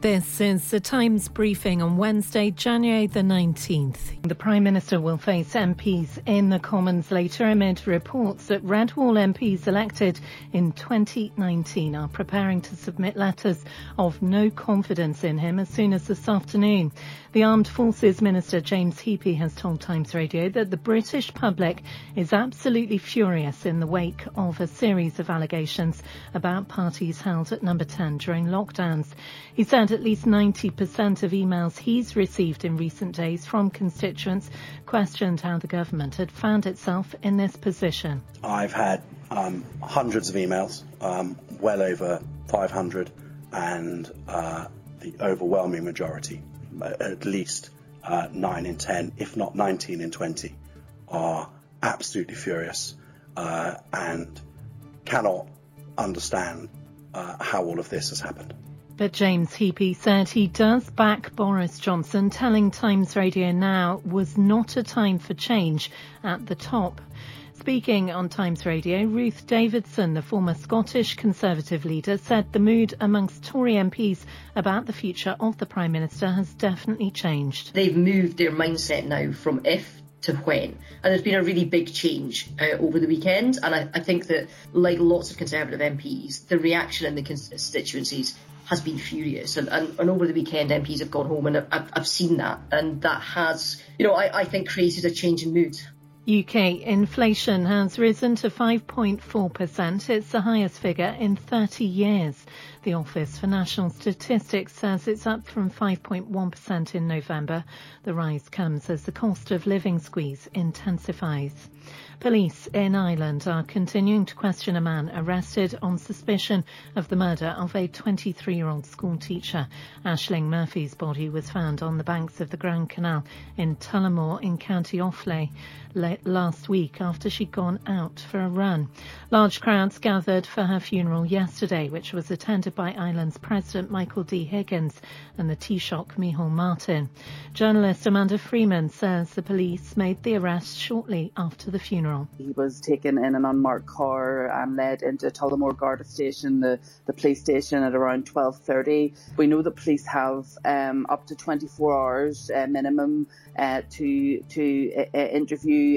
This is the Times briefing on Wednesday, January the 19th. The Prime Minister will face MPs in the Commons later amid reports that Red Wall MPs elected in 2019 are preparing to submit letters of no confidence in him as soon as this afternoon. The Armed Forces Minister James Heappey has told Times Radio that the British public is absolutely furious in the wake of a series of allegations about parties held at number 10 during lockdowns. He said at least 90% of emails he's received in recent days from constituents questioned how the government had found itself in this position. I've had um, hundreds of emails, um, well over 500, and uh, the overwhelming majority, at least uh, 9 in 10, if not 19 in 20, are absolutely furious uh, and cannot understand uh, how all of this has happened. But James Heappey said he does back Boris Johnson, telling Times Radio Now was not a time for change at the top. Speaking on Times Radio, Ruth Davidson, the former Scottish Conservative leader, said the mood amongst Tory MPs about the future of the Prime Minister has definitely changed. They've moved their mindset now from if to when. And there's been a really big change uh, over the weekend. And I, I, think that, like lots of Conservative MPs, the reaction in the constituencies has been furious. And, and, and over the weekend, MPs have gone home, and I've, I've seen that. And that has, you know, I, I think created a change in mood. UK inflation has risen to 5.4%. It's the highest figure in 30 years. The Office for National Statistics says it's up from 5.1% in November. The rise comes as the cost of living squeeze intensifies. Police in Ireland are continuing to question a man arrested on suspicion of the murder of a 23 year old school teacher. Ashling Murphy's body was found on the banks of the Grand Canal in Tullamore in County Offaly last week after she'd gone out for a run. Large crowds gathered for her funeral yesterday, which was attended by Ireland's President Michael D. Higgins and the Taoiseach Micheál Martin. Journalist Amanda Freeman says the police made the arrest shortly after the funeral. He was taken in an unmarked car and led into Tullamore Garda Station, the, the police station, at around 12.30. We know that police have um, up to 24 hours uh, minimum uh, to to uh, uh,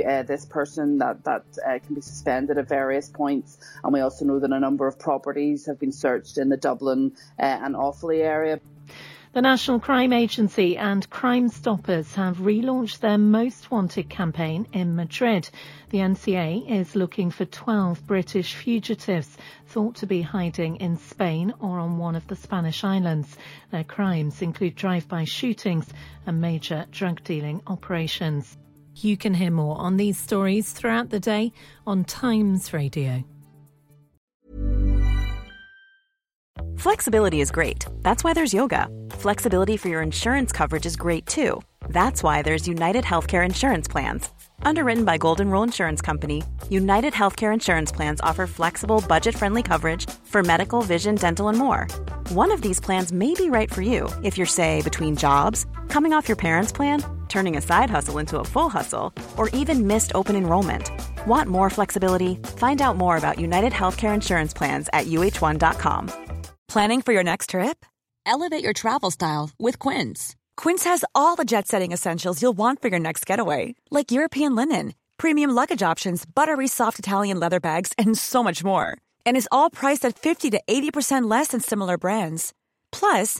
uh, this person that that uh, can be suspended at various points. And we also know that a number of properties have been searched in the Dublin and Offaly area. The National Crime Agency and Crime Stoppers have relaunched their Most Wanted campaign in Madrid. The NCA is looking for 12 British fugitives thought to be hiding in Spain or on one of the Spanish islands. Their crimes include drive-by shootings and major drug dealing operations. You can hear more on these stories throughout the day on Times Radio. Flexibility is great. That's why there's yoga. Flexibility for your insurance coverage is great too. That's why there's United Healthcare Insurance Plans. Underwritten by Golden Rule Insurance Company, United Healthcare Insurance Plans offer flexible, budget friendly coverage for medical, vision, dental, and more. One of these plans may be right for you if you're, say, between jobs, coming off your parents' plan, turning a side hustle into a full hustle, or even missed open enrollment. Want more flexibility? Find out more about United Healthcare Insurance Plans at uh1.com. Planning for your next trip? Elevate your travel style with Quince. Quince has all the jet setting essentials you'll want for your next getaway, like European linen, premium luggage options, buttery soft Italian leather bags, and so much more. And is all priced at 50 to 80% less than similar brands. Plus,